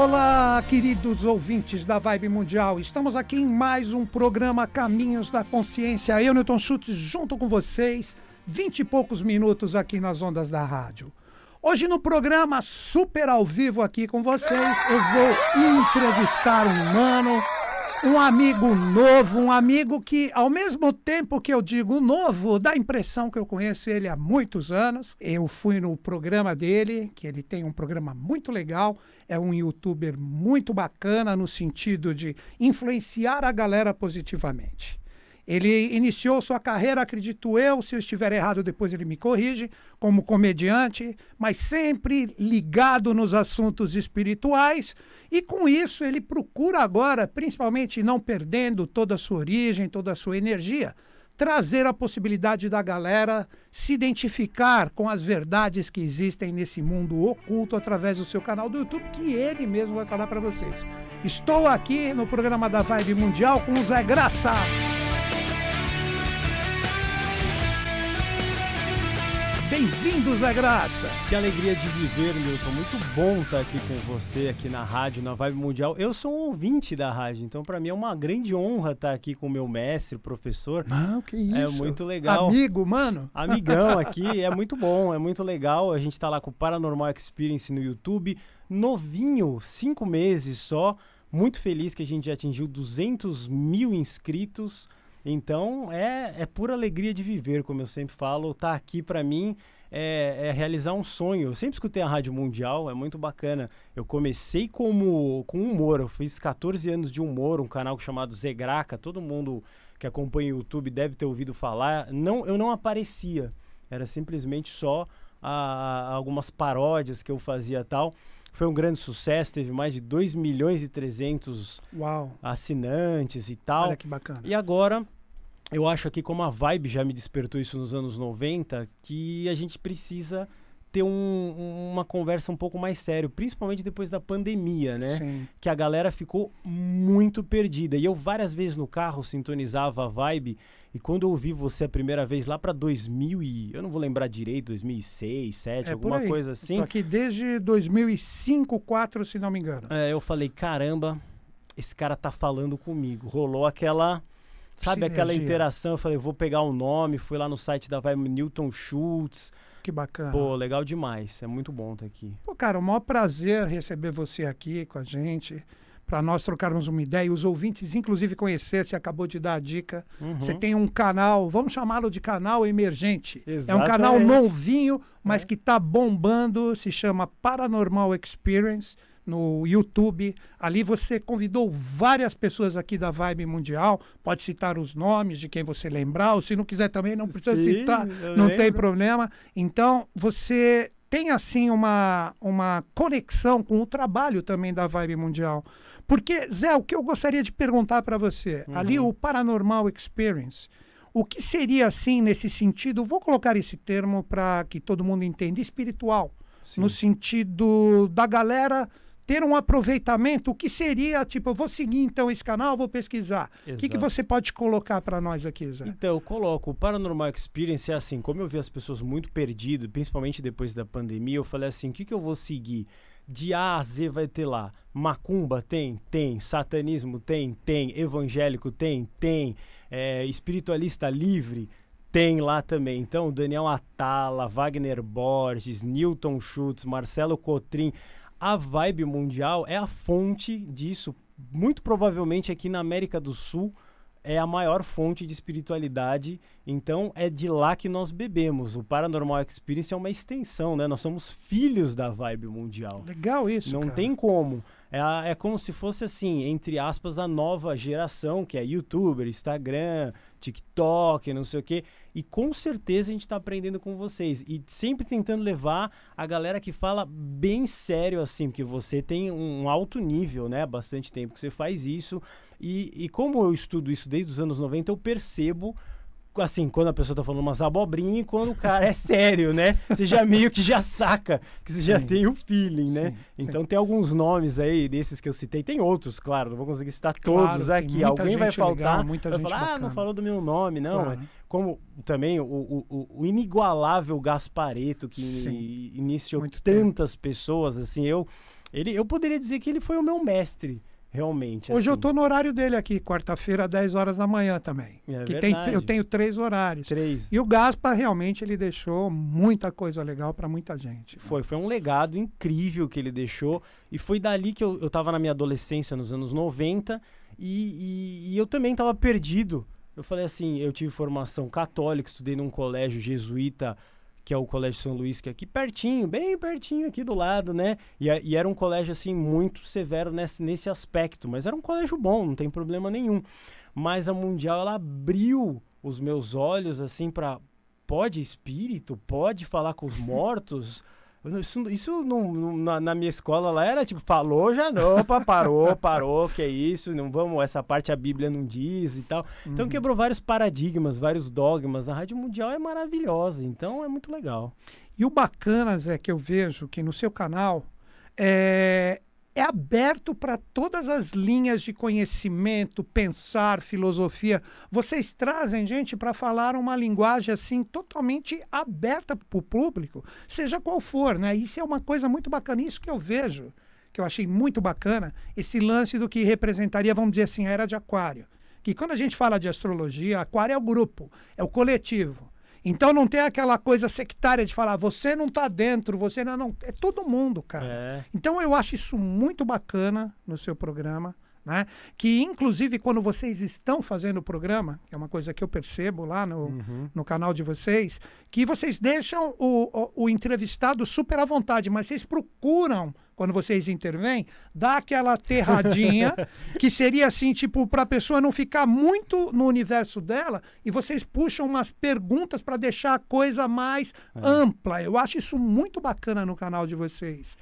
Olá, queridos ouvintes da Vibe Mundial. Estamos aqui em mais um programa Caminhos da Consciência. Eu, Newton Schultz, junto com vocês, vinte e poucos minutos aqui nas ondas da rádio. Hoje no programa super ao vivo aqui com vocês, eu vou entrevistar um mano, um amigo novo, um amigo que, ao mesmo tempo que eu digo novo, dá a impressão que eu conheço ele há muitos anos. Eu fui no programa dele, que ele tem um programa muito legal, é um youtuber muito bacana no sentido de influenciar a galera positivamente. Ele iniciou sua carreira, acredito eu, se eu estiver errado, depois ele me corrige, como comediante, mas sempre ligado nos assuntos espirituais. E com isso ele procura agora, principalmente não perdendo toda a sua origem, toda a sua energia, trazer a possibilidade da galera se identificar com as verdades que existem nesse mundo oculto através do seu canal do YouTube, que ele mesmo vai falar para vocês. Estou aqui no programa da Vibe Mundial com o Zé Graça. Bem-vindo, Zé Graça! Que alegria de viver, Milton. Muito bom estar aqui com você, aqui na rádio, na Vibe Mundial. Eu sou um ouvinte da rádio, então para mim é uma grande honra estar aqui com o meu mestre, professor. Não, que isso. É muito legal. Amigo, mano. Amigão aqui, é muito bom, é muito legal. A gente está lá com o Paranormal Experience no YouTube, novinho, cinco meses só. Muito feliz que a gente já atingiu 200 mil inscritos. Então é, é pura alegria de viver, como eu sempre falo. Tá aqui para mim é, é, realizar um sonho. Eu sempre escutei a Rádio Mundial, é muito bacana. Eu comecei como com humor, eu fiz 14 anos de humor, um canal chamado Zegraca. Todo mundo que acompanha o YouTube deve ter ouvido falar. Não, eu não aparecia, era simplesmente só a, a algumas paródias que eu fazia tal. Foi um grande sucesso, teve mais de 2 milhões e 300 Uau. assinantes e tal. Olha que bacana. E agora, eu acho aqui como a Vibe já me despertou isso nos anos 90, que a gente precisa ter um, uma conversa um pouco mais sério, principalmente depois da pandemia, né? Sim. Que a galera ficou muito perdida. E eu várias vezes no carro sintonizava a Vibe e quando eu ouvi você a primeira vez lá para 2000 e eu não vou lembrar direito, 2006, 2007, É alguma coisa assim. Tô aqui desde 2005, 2004, se não me engano. É, eu falei, caramba, esse cara tá falando comigo. Rolou aquela, sabe, aquela Sinergia. interação. Eu falei, vou pegar o nome, fui lá no site da Vibe Newton Schultz. Que bacana. Pô, legal demais. É muito bom estar aqui. Pô, cara, o maior prazer receber você aqui com a gente. Para nós trocarmos uma ideia e os ouvintes, inclusive, conhecer, você acabou de dar a dica. Uhum. Você tem um canal, vamos chamá-lo de canal emergente. É um canal Exatamente. novinho, mas que está bombando, se chama Paranormal Experience no YouTube. Ali você convidou várias pessoas aqui da Vibe Mundial. Pode citar os nomes de quem você lembrar, ou se não quiser também, não precisa Sim, citar, não tem lembro. problema. Então, você tem assim uma, uma conexão com o trabalho também da Vibe Mundial. Porque, Zé, o que eu gostaria de perguntar para você, Uhum. ali o Paranormal Experience, o que seria assim nesse sentido? Vou colocar esse termo para que todo mundo entenda, espiritual, Sim. no sentido da galera ter um aproveitamento. O que seria, tipo, eu vou seguir então esse canal, vou pesquisar. O que, que você pode colocar para nós aqui, Zé? Então, eu coloco o Paranormal Experience é assim, como eu vi as pessoas muito perdidas, principalmente depois da pandemia, eu falei assim, o que, que eu vou seguir? De A a Z vai ter lá. Macumba tem? Tem. Satanismo tem? Tem. Evangélico tem? Tem. É, espiritualista livre? Tem lá também. Então, Daniel Atala, Wagner Borges, Newton Schultz, Marcelo Cotrim. A vibe mundial é a fonte disso. Muito provavelmente aqui na América do Sul é a maior fonte de espiritualidade. Então é de lá que nós bebemos. O Paranormal Experience é uma extensão, né? Nós somos filhos da vibe mundial. Legal isso, Não cara. tem como. É, é como se fosse assim, entre aspas, a nova geração, que é youtuber, Instagram, TikTok, não sei o quê. E com certeza a gente está aprendendo com vocês. E sempre tentando levar a galera que fala bem sério, assim, porque você tem um alto nível, né? Há bastante tempo que você faz isso. E, e como eu estudo isso desde os anos 90, eu percebo assim, quando a pessoa tá falando umas abobrinhas e quando o cara é sério, né? Você já meio que já saca, que você já Sim. tem o feeling, né? Sim, Então tem alguns nomes aí desses que eu citei, tem outros, claro, não vou conseguir citar Claro, todos aqui. Alguém vai faltar, legal, muita vai gente falar, ah, bacana." não falou do meu nome, não. Claro. é Como também o, o, o- inigualável Gaspareto, que iniciou Muito tantas pessoas, assim, eu Ele, eu poderia dizer que ele foi o meu mestre, realmente. Hoje eu assim. tô no horário dele aqui, quarta-feira, 10 horas da manhã também. É que tem, eu tenho três horários. Três. E o Gaspa realmente ele deixou muita coisa legal para muita gente. Foi, foi um legado incrível que ele deixou. E foi dali que eu, eu tava na minha adolescência, nos anos 90, e, e, e eu também tava perdido. Eu falei assim, eu tive formação católica, estudei num colégio jesuíta, que é o Colégio São Luís, que é aqui pertinho, bem pertinho aqui do lado, né? E, a- e era um colégio, assim, muito severo nesse, nesse aspecto, mas era um colégio bom, não tem problema nenhum. Mas a Mundial, ela abriu os meus olhos, assim, para pode espírito, pode falar com os mortos. Isso, isso não- não- na, na minha escola lá era tipo, falou já não, opa, parou, parou, que é isso, não vamos, essa parte a Bíblia não diz e tal. Então quebrou vários paradigmas, vários dogmas. A Rádio Mundial é maravilhosa, então é muito legal. E o bacana, Zé, que eu vejo que no seu canal é, é aberto para todas as linhas de conhecimento, pensar, filosofia. Vocês trazem gente para falar uma linguagem assim totalmente aberta para o público, seja qual for, né? Isso é uma coisa muito bacana. Isso que eu vejo, que eu achei muito bacana, esse lance do que representaria, vamos dizer assim, a era de Aquário. Que quando a gente fala de astrologia, Aquário é o grupo, é o coletivo. Então não tem aquela coisa sectária de falar, você não está dentro, você não, não. É todo mundo, cara. É. Então eu acho isso muito bacana no seu programa, né? Que inclusive quando vocês estão fazendo o programa, que é uma coisa que eu percebo lá no, Uhum. no canal de vocês, que vocês deixam o, o, o entrevistado super à vontade, mas vocês procuram, quando vocês intervêm, dar aquela aterradinha, que seria assim, tipo, para a pessoa não ficar muito no universo dela, e vocês puxam umas perguntas para deixar a coisa mais ampla. Eu acho isso muito bacana no canal de vocês.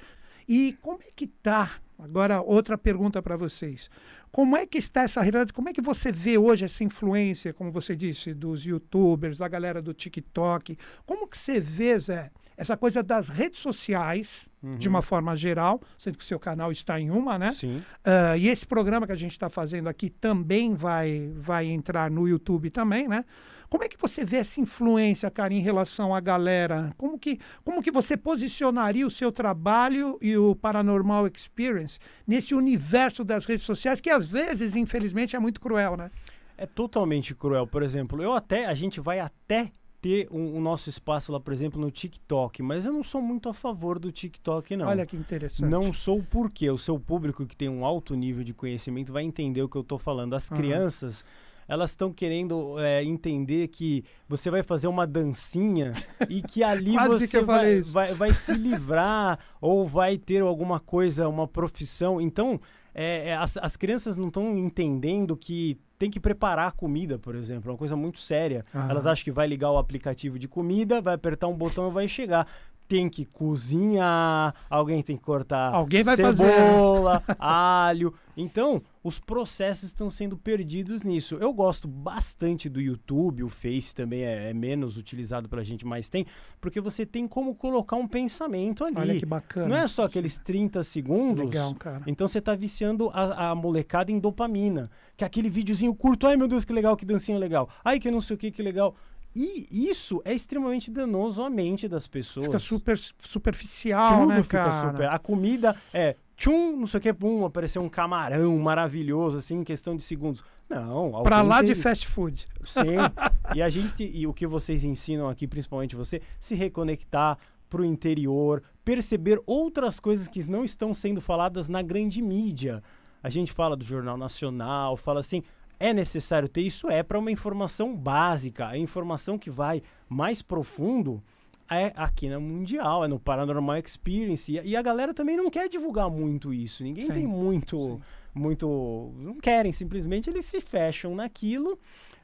E como é que tá? Agora, outra pergunta para vocês. Como é que está essa realidade? Como é que você vê hoje essa influência, como você disse, dos youtubers, da galera do TikTok? Como que você vê, Zé, essa coisa das redes sociais, de uma forma geral, sendo que o seu canal está em uma, né? Sim. Ah, e esse programa que a gente está fazendo aqui também vai, vai entrar no YouTube também, né? Como é que você vê essa influência, cara, em relação à galera? Como que, como que você posicionaria o seu trabalho e o Paranormal Experience nesse universo das redes sociais, que às vezes, infelizmente, é muito cruel, né? É totalmente cruel. Por exemplo, eu até, a gente vai até ter um- o nosso espaço lá, por exemplo, no TikTok, mas eu não sou muito a favor do TikTok, não. Olha que interessante. Não sou porque o seu público que tem um alto nível de conhecimento vai entender o que eu estou falando. As Aham. crianças, elas estão querendo é, entender que você vai fazer uma dancinha e que ali que você falei vai, vai, vai se livrar ou vai ter alguma coisa, uma profissão. Então, é, é, as, as crianças não estão entendendo que tem que preparar a comida, por exemplo. É uma coisa muito séria. Aham. Elas acham que vai ligar o aplicativo de comida, vai apertar um botão e vai chegar. Tem que cozinhar, alguém tem que cortar Alguém vai fazer. cebola, alho. Então, os processos estão sendo perdidos nisso. Eu gosto bastante do YouTube, o Face também é, é menos utilizado pela gente, mas tem, porque você tem como colocar um pensamento ali. Olha que bacana. Não é só aqueles 30 segundos. Legal, cara. Então você tá viciando a, a molecada em dopamina. Que é aquele videozinho curto, ai meu Deus, que legal, que dancinha legal. Ai, que não sei o que, que legal. E isso é extremamente danoso à mente das pessoas. Fica super superficial, Tudo né, fica cara? super. A comida é tchum, não sei o que, pum, apareceu um camarão maravilhoso, assim, em questão de segundos. Não, alguém lá de fast food. Sim. e a gente, e o que vocês ensinam aqui, principalmente você, se reconectar pro interior, perceber outras coisas que não estão sendo faladas na grande mídia. A gente fala do Jornal Nacional, fala assim, é necessário ter isso? É para uma informação básica. A informação que vai mais profundo é aqui na Mundial, é no Paranormal Experience. E, a- galera também não quer divulgar muito isso. Ninguém Sim, tem muito, sim. muito. Não querem, simplesmente eles se fecham naquilo.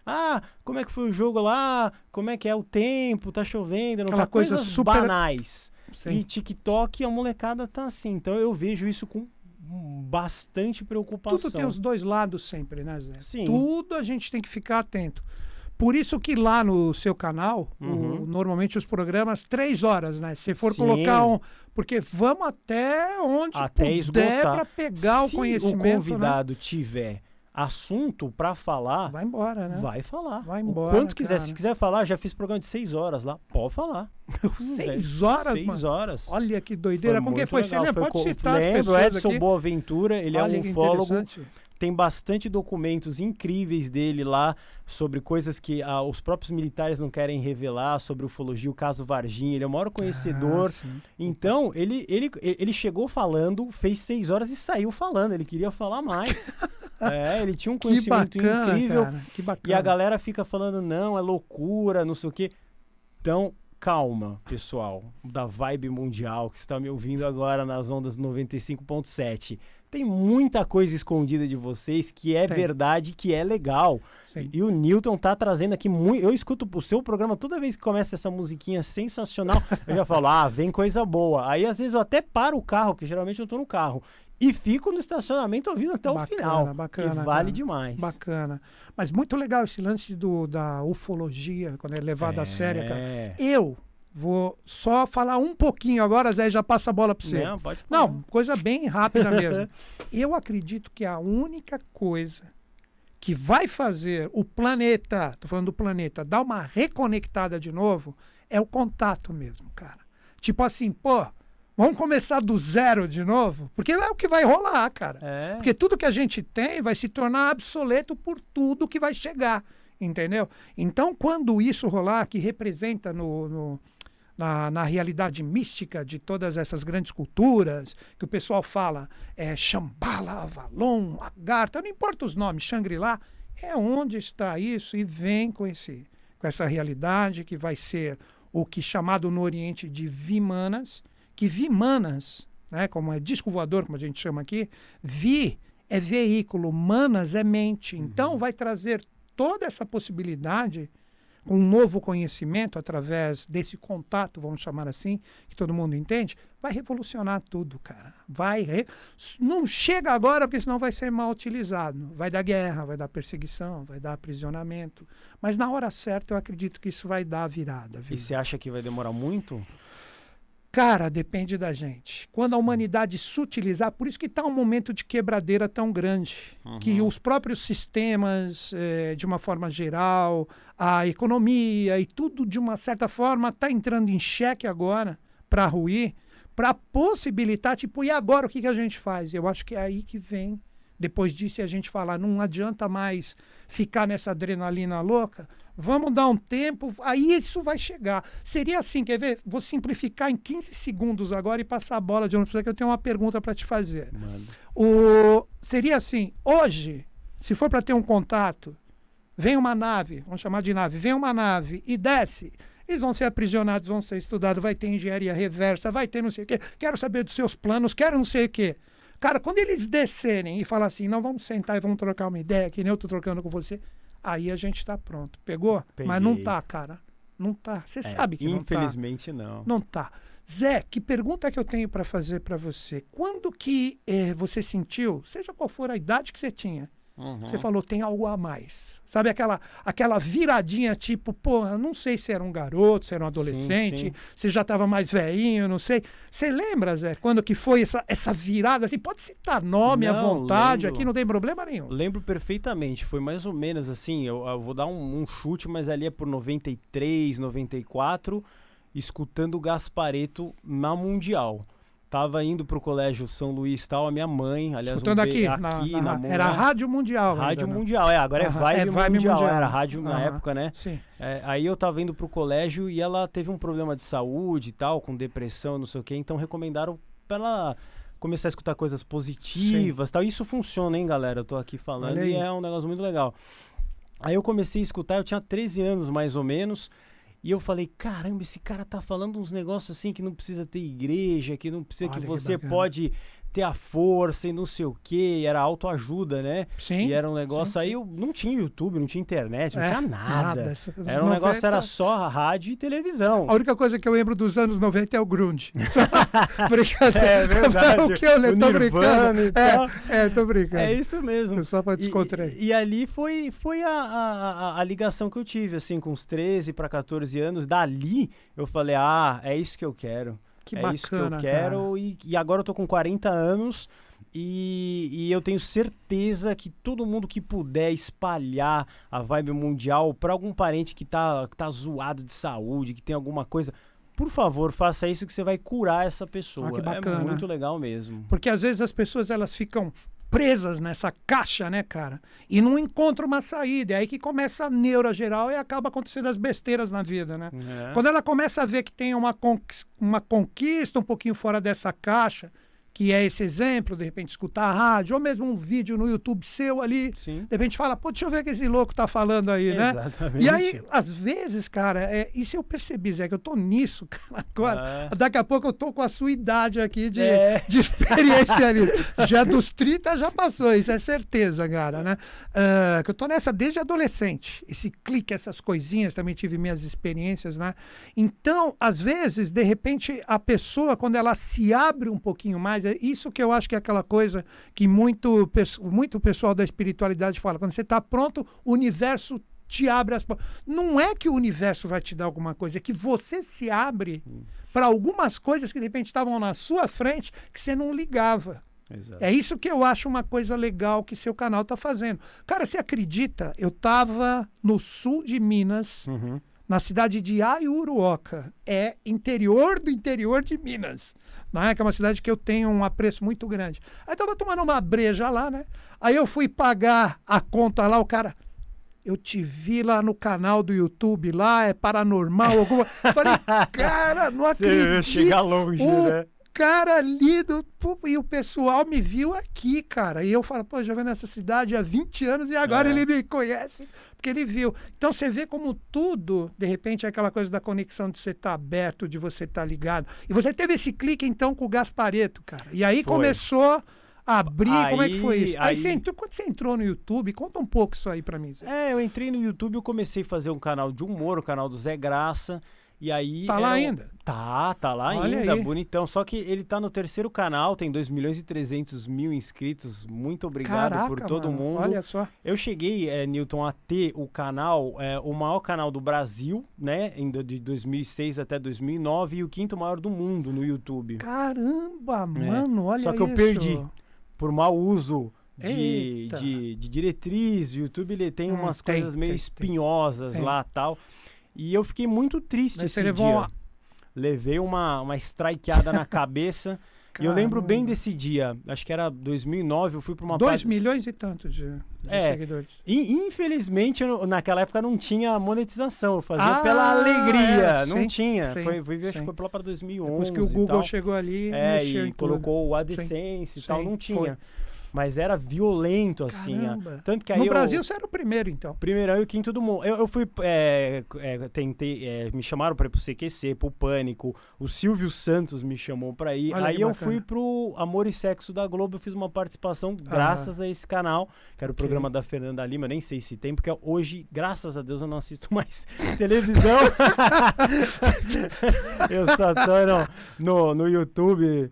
Ah, como é que foi o jogo lá? Como é que é o tempo? Tá chovendo? Não Aquela tá coisa coisas super- banais. Sim. E TikTok, a molecada tá assim. Então eu vejo isso com bastante preocupação. Tudo tem os dois lados sempre, né, Zé? Sim. Tudo a gente tem que ficar atento. Por isso que lá no seu canal, o- Uhum. normalmente os programas, três horas, né? Se for Sim. colocar um. Porque vamos até onde Até puder para pegar Se o conhecimento. o né? convidado tiver assunto pra falar, Vai embora, né? vai falar. Vai O embora, quanto quiser. cara. Se quiser falar, já fiz programa de seis horas lá. Pode falar. Seis É, horas, seis mano. horas. Olha que doideira. Com quem foi? legal. Você? Foi Pode citar as lembro, pessoas Edson aqui. Boaventura, ele Olha é um ufólogo. Tem bastante documentos incríveis dele lá sobre coisas que ah, os próprios militares não querem revelar sobre ufologia, o caso Varginha. Ele é o maior conhecedor. Ah. Então, ele, ele, ele chegou falando, fez seis horas e saiu falando. Ele queria falar mais. é, ele tinha um conhecimento bacana, incrível. cara. Que bacana. E a galera fica falando, não, é loucura, não sei o quê. Então, calma, pessoal, da vibe mundial que está me ouvindo agora nas ondas 95.7. Tem muita coisa escondida de vocês que é Tem. verdade, que é legal. Sim. E o Newton tá trazendo aqui muito. Eu escuto o seu programa toda vez que começa essa musiquinha sensacional. eu já falo, ah, vem coisa boa. Aí às vezes eu até paro o carro, que geralmente eu tô no carro. E fico no estacionamento ouvindo até o Bacana, final. bacana, que vale cara. demais. Bacana. Mas muito legal esse lance do, da ufologia, quando é levado a sério, cara. É. Eu vou só falar um pouquinho agora, Zé, já passa a bola para você. Não, pode falar. Não, coisa bem rápida mesmo. Eu acredito que a única coisa que vai fazer o planeta, tô falando do planeta, dar uma reconectada de novo é o contato mesmo, cara. Tipo assim, pô, vamos começar do zero de novo? Porque é o que vai rolar, cara. É. Porque tudo que a gente tem vai se tornar obsoleto por tudo que vai chegar, entendeu? Então, quando isso rolar, que representa no, no- na, na realidade mística de todas essas grandes culturas, que o pessoal fala é, Shambhala, Avalon, Agartha, não importa os nomes, Shangri-La, é onde está isso e vem com, esse, com essa realidade que vai ser o que chamado no Oriente de Vimanas, que Vimanas, né, como é disco voador, como a gente chama aqui, Vi é veículo, Manas é mente. Então vai trazer toda essa possibilidade com um novo conhecimento através desse contato, vamos chamar assim, que todo mundo entende, vai revolucionar tudo, cara. Vai re- não chega agora porque senão vai ser mal utilizado. Vai dar guerra, vai dar perseguição, vai dar aprisionamento, mas na hora certa eu acredito que isso vai dar virada, E viu? você acha que vai demorar muito? Cara, depende da gente. Quando a humanidade se utilizar, por isso que está um momento de quebradeira tão grande, que os próprios sistemas, eh, de uma forma geral, a economia e tudo de uma certa forma está entrando em xeque agora para ruir, para possibilitar, tipo, e agora o que, que a gente faz? Eu acho que é aí que vem. Depois disso, a gente falar, não adianta mais ficar nessa adrenalina louca, vamos dar um tempo, aí isso vai chegar. Seria assim, quer ver? Vou simplificar em 15 segundos agora e passar a bola de novo que eu tenho uma pergunta para te fazer. Mano. O, seria assim, hoje, se for para ter um contato, vem uma nave, vamos chamar de nave, vem uma nave e desce. Eles vão ser aprisionados, vão ser estudados, vai ter engenharia reversa, vai ter não sei o quê. Quero saber dos seus planos, quero não sei o quê. Cara, quando eles descerem e falar assim, não, vamos sentar e vamos trocar uma ideia, que nem eu tô trocando com você, aí a gente tá pronto. Pegou? Mas não Peguei. tá, cara. Não tá. Você É, sabe que não tá. Infelizmente não. Não tá. Zé, que pergunta que eu tenho para fazer para você? Quando que eh, você sentiu, seja qual for a idade que você tinha, Uhum. você falou tem algo a mais? Sabe aquela aquela viradinha tipo, eu não sei se era um garoto, se era um adolescente, sim. se já estava mais velhinho, não sei. Você lembra, Zé, quando que foi essa, essa virada assim? Pode citar nome à Não, vontade, lembro. aqui não tem problema nenhum. Lembro perfeitamente, foi mais ou menos assim, eu, eu vou dar um, um chute, mas ali é por 93, 94, escutando o Gaspareto na Mundial. Tava indo pro colégio São Luís tal, a minha mãe, aliás, Escutando um aqui, be- na- aqui na- na, era Rádio Mundial. Rádio ainda, né? Mundial, é, agora é Vibe, é Vibe mundial, Mundial. era rádio na época, né? Sim. É, aí eu tava indo pro colégio e ela teve um problema de saúde e tal, com depressão, não sei o quê, então recomendaram pra ela começar a escutar coisas positivas e tal. Isso funciona, hein, galera? Eu tô aqui falando e é um negócio muito legal. Aí eu comecei a escutar, eu tinha 13 anos mais ou menos, e eu falei, caramba, esse cara tá falando uns negócios assim que não precisa ter igreja, que não precisa Olha que que você bacana. pode ter a força e não sei o quê, era autoajuda, né? Sim. E era um negócio sim, aí, eu não tinha YouTube, não tinha internet, não É, tinha nada. Essas Era um negócio, 90 era só rádio e televisão. A única coisa que eu lembro dos anos 90 é o grunge. Brincadeira. É verdade. o que eu le- O tô brincando. e tal. É, é, tô brincando. É isso mesmo. Só pra descontrair. E, e ali foi, foi a, a, a- a ligação que eu tive, assim, com uns 13 para 14 anos. Dali eu falei, ah, é isso que eu quero. Que é bacana, isso que eu quero. E, e agora eu tô com 40 anos E, e eu tenho certeza que todo mundo que puder espalhar a vibe mundial para algum parente que tá, que tá zoado de saúde, que tem alguma coisa, por favor, faça isso que você vai curar essa pessoa. Ah, que bacana. É muito legal mesmo. Porque às vezes as pessoas elas ficam presas nessa caixa, né, cara? E não encontram uma saída. É aí que começa a neura geral e acaba acontecendo as besteiras na vida, né? É. Quando ela começa a ver que tem uma, conquis- uma conquista um pouquinho fora dessa caixa, que é esse exemplo, de repente escutar a rádio, ou mesmo um vídeo no YouTube seu ali, Sim. de repente fala, pô, deixa eu ver o que esse louco tá falando aí, né? Exatamente. E aí, às vezes, cara, é, isso eu percebi, Zé, que eu tô nisso, cara, agora. É. Daqui a pouco eu tô com a sua idade aqui de, É. de experiência ali. Já dos 30 já passou, isso é certeza, cara, né? Ah, que eu tô nessa desde adolescente. Esse clique, essas coisinhas, também tive minhas experiências, né? Então, às vezes, de repente, a pessoa, quando ela se abre um pouquinho mais, é isso que eu acho que é aquela coisa que muito, muito pessoal da espiritualidade fala. Quando você está pronto, o universo te abre as portas. Não é que o universo vai te dar alguma coisa, é que você se abre para algumas coisas que de repente estavam na sua frente que você não ligava. Exato. É isso que eu acho uma coisa legal que seu canal tá fazendo. Cara, você acredita? Eu tava no sul de Minas, Uhum. Na cidade de Aiuruoca. É interior do interior de Minas. Né? Que é uma cidade que eu tenho um apreço muito grande. Aí tava tomando uma breja lá, né? Aí eu fui pagar a conta lá, o cara. Eu te vi lá no canal do YouTube, lá é paranormal, alguma. Falei, cara, não acredito. chega longe, o né? Cara ali do. E o pessoal me viu aqui, cara. E eu falo, pô, venho nessa cidade há 20 anos e agora É. ele me conhece, porque ele viu. Então você vê como tudo, de repente, é aquela coisa da conexão de você estar aberto, de você estar ligado. E você teve esse clique, então, com o Gaspareto, cara. E aí Foi. começou a abrir. como é que foi Aí- isso? Aí, aí- você entrou, quando você entrou no YouTube, conta um pouco isso aí pra mim. Zé. É, eu entrei no YouTube, eu comecei a fazer um canal de humor, o canal do Zé Graça. E aí. Tá lá ainda? Tá, tá lá Olha ainda, aí. bonitão. Só que ele tá no terceiro canal, tem 2 milhões e 300 mil inscritos. Muito obrigado Caraca, por todo mano, mundo. Olha só. Eu cheguei, é, Newton, a ter o canal, é, o maior canal do Brasil, né? De 2006 até 2009 e o quinto maior do mundo no YouTube. Caramba, mano, olha É. Só que eu isso. perdi. Por mau uso de, de, de diretriz, o YouTube ele tem Hum, umas tem, coisas meio tem. espinhosas Tem. lá tal. E eu fiquei muito triste Mas esse você levou dia. uma- Levei uma, uma strikeada na cabeça. E eu lembro bem Caramba. desse dia. Acho que era 2009, eu fui para uma 2 página- milhões e tanto de, de É. seguidores. E, infelizmente, eu naquela época não tinha monetização. Eu fazia Ah, pela alegria. é, não sim, tinha. sim, foi, foi, acho que sim. foi para 2011. Depois que o Google chegou ali, É, mexeu e colocou o AdSense e tal, sim, não foi. Mas era violento, assim. Caramba. Tanto que aí No eu- Brasil você era o primeiro, então. Primeirão e o quinto do mundo. Eu, eu fui, é, é, tentei, é, me chamaram pra ir pro CQC, pro Pânico. O Silvio Santos me chamou pra ir. Olha Aí eu bacana. fui pro Amor e Sexo da Globo. Eu fiz uma participação graças a esse canal, que era o Ok. programa da Fernanda Lima. Nem sei se tem, porque hoje, graças a Deus, eu não assisto mais televisão. eu só tô no, no, no YouTube.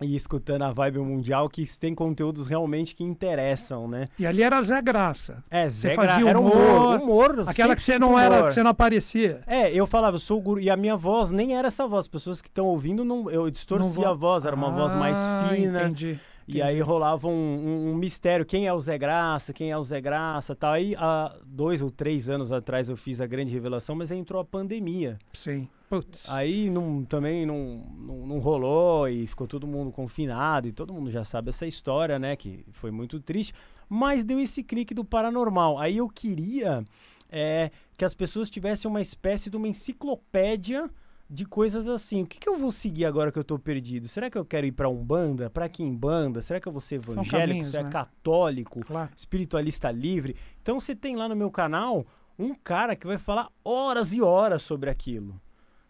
E escutando a Vibe Mundial, que tem conteúdos realmente que interessam, né? E ali era Zé Graça. É, Você Zé fazia Gra- era humor, humor, humor Aquela que você não era, humor. que você não aparecia. É, eu falava, eu sou o guru, e a minha voz nem era essa voz. As pessoas que estão ouvindo, não, eu distorcia Não a voz, era uma voz mais Ah, fina. Entendi. E aí rolava um, um- um mistério, quem é o Zé Graça, quem é o Zé Graça, tal. Aí, há dois ou três anos atrás eu fiz a grande revelação, mas aí entrou a pandemia. Sim. Putz. Aí não, também não, não, não rolou e ficou todo mundo confinado e todo mundo já sabe essa história, né? Que foi muito triste. Mas deu esse clique do paranormal. Aí eu queria é, que as pessoas tivessem uma espécie de uma enciclopédia de coisas assim. O que, que eu vou seguir agora que eu tô perdido? Será que eu quero ir pra Umbanda? Pra Kimbanda? Será que eu vou ser evangélico? caminhos, Será né? católico? Claro. espiritualista livre. Então você tem lá no meu canal um cara que vai falar horas e horas sobre aquilo.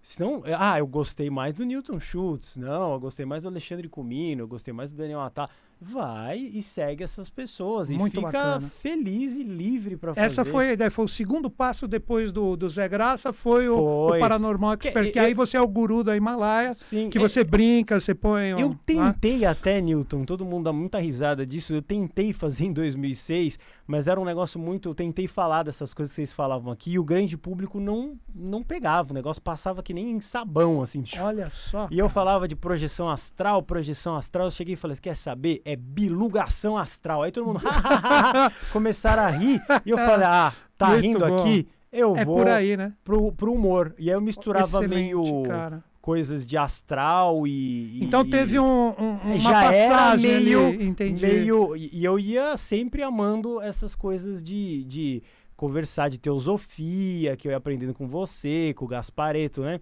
Senão, ah, eu gostei mais do Newton Schultz, não, eu gostei mais do Alexandre Comino, eu gostei mais do Daniel Atá. Vai e segue essas pessoas Muito e fica bacana. feliz e livre pra fazer. Essa foi a ideia, foi o segundo passo depois do, do Zé Graça, foi, o- O, Foi. Paranormal Expert, Que- que, eu- aí você é o guru da Himalaia, Sim, que é- você brinca, você põe... um- Eu né? tentei até, Newton, todo mundo dá muita risada disso. Eu tentei fazer em 2006, mas era um negócio muito. Eu tentei falar dessas coisas que vocês falavam aqui e o grande público não, não pegava. O negócio passava que nem sabão, assim. tchum. Olha só. E eu falava de projeção astral, projeção astral. Eu cheguei e falei: quer saber? É bilugação astral. Aí todo mundo começaram a rir. E eu falei: Ah, tá Muito rindo bom. aqui? Eu É vou por aí, né? pro, pro humor. E aí eu misturava Excelente, meio cara. coisas de astral e. e- Então teve um, um- uma já era passagem meio, ali, entendi. meio e e eu ia sempre amando essas coisas de, de conversar de teosofia que eu ia aprendendo com você, com o Gaspareto, né?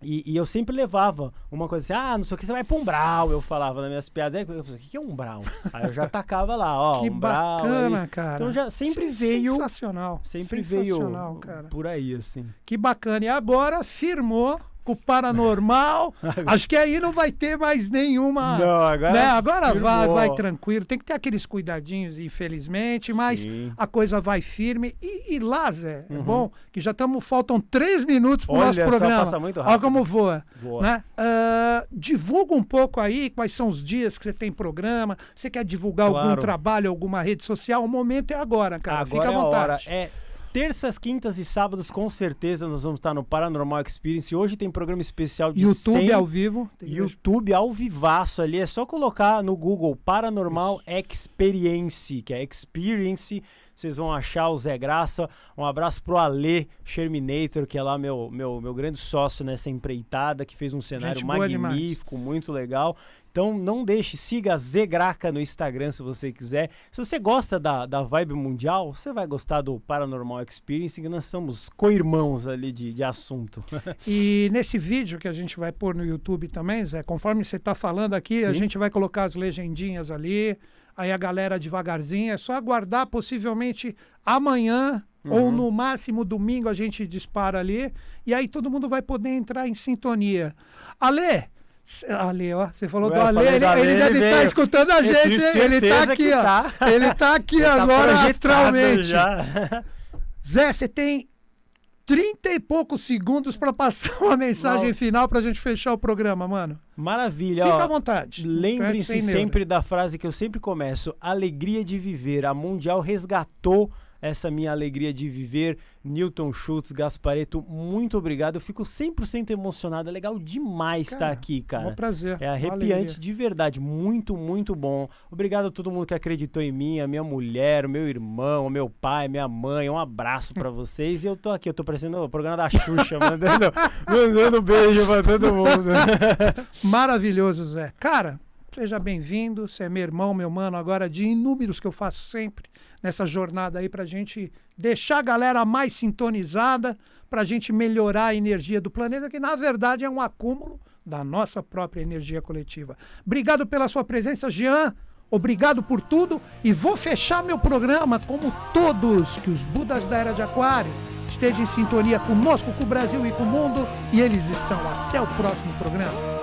E, e eu sempre levava uma coisa assim, ah, não sei o que, você vai pra umbral, eu falava nas minhas piadas, Aí eu falei, o que é umbral? Aí eu já tacava lá, ó, que umbral. bacana, aí. cara. Então já sempre Sen- veio, Sensacional. sempre veio sensacional, cara. por aí, assim. Que bacana. E agora firmou o paranormal. Acho que aí não vai ter mais nenhuma. Não, agora né? Agora vai, vai tranquilo. Tem que ter aqueles cuidadinhos, infelizmente, mas Sim. a coisa vai firme. E, e lá, Zé, é bom que já estamos. Faltam três minutos para o Olha nosso programa. passa muito Olha rápido. como voa. Voa. Né? Ah, divulga um pouco aí quais são os dias que você tem programa. Você quer divulgar algum Claro. trabalho, alguma rede social? O momento é agora, cara. Agora Fica à é vontade. É terças, quintas e sábados, com certeza, nós vamos estar no Paranormal Experience. Hoje tem programa especial de YouTube 100 ao vivo. YouTube ao vivaço ali. É só colocar no Google Paranormal Experience, que é Experience. Vocês vão achar o Zé Graça. Um abraço pro Alê Sherminator, que é lá meu, meu, meu grande sócio nessa empreitada, que fez um cenário Gente magnífico, muito legal. Então não deixe, siga Zé Graca no Instagram se você quiser. Se você gosta da, da vibe mundial, você vai gostar do Paranormal Experience, que nós somos co-irmãos ali de, de assunto. E nesse vídeo que a gente vai pôr no YouTube também, Zé, conforme você está falando aqui, a Sim. gente vai colocar as legendinhas ali. Aí a galera devagarzinho, é só aguardar possivelmente amanhã Uhum. ou no máximo domingo a gente dispara ali. E aí todo mundo vai poder entrar em sintonia. Ale! Ale, ó, você falou do eu Ale, ele, do Ale, ele ele deve estar veio. escutando a gente, ele tá aqui, ó. tá. Ele tá aqui Tá agora projetado astralmente. Zé, você tem 30 e poucos segundos para passar uma mensagem Não. final pra gente fechar o programa, mano. Maravilha. Fica ó. à vontade. Lembrem-se neura. sempre da frase que eu sempre começo: alegria de viver. A Mundial resgatou essa minha alegria de viver. Newton Schultz, Gaspareto, muito obrigado. Eu fico 100% emocionado. É legal demais estar Cara, aqui, Um cara. prazer. É arrepiante de verdade, muito, muito bom. Obrigado a todo mundo que acreditou em mim, a minha mulher, o meu irmão, o meu pai, minha mãe. Um abraço pra vocês. E eu tô aqui, eu tô parecendo o programa da Xuxa, mandando, mandando beijo pra todo mundo. Maravilhoso, Zé. Cara, seja bem-vindo. Você é meu irmão, meu mano, agora de inúmeros que eu faço sempre nessa jornada aí pra gente deixar a galera mais sintonizada, pra gente melhorar a energia do planeta, que na verdade é um acúmulo da nossa própria energia coletiva. Obrigado pela sua presença, Jean. Obrigado por tudo e vou fechar meu programa como todos que os Budas da Era de Aquário estejam em sintonia conosco, com o Brasil e com o mundo e eles estão. Até o próximo programa.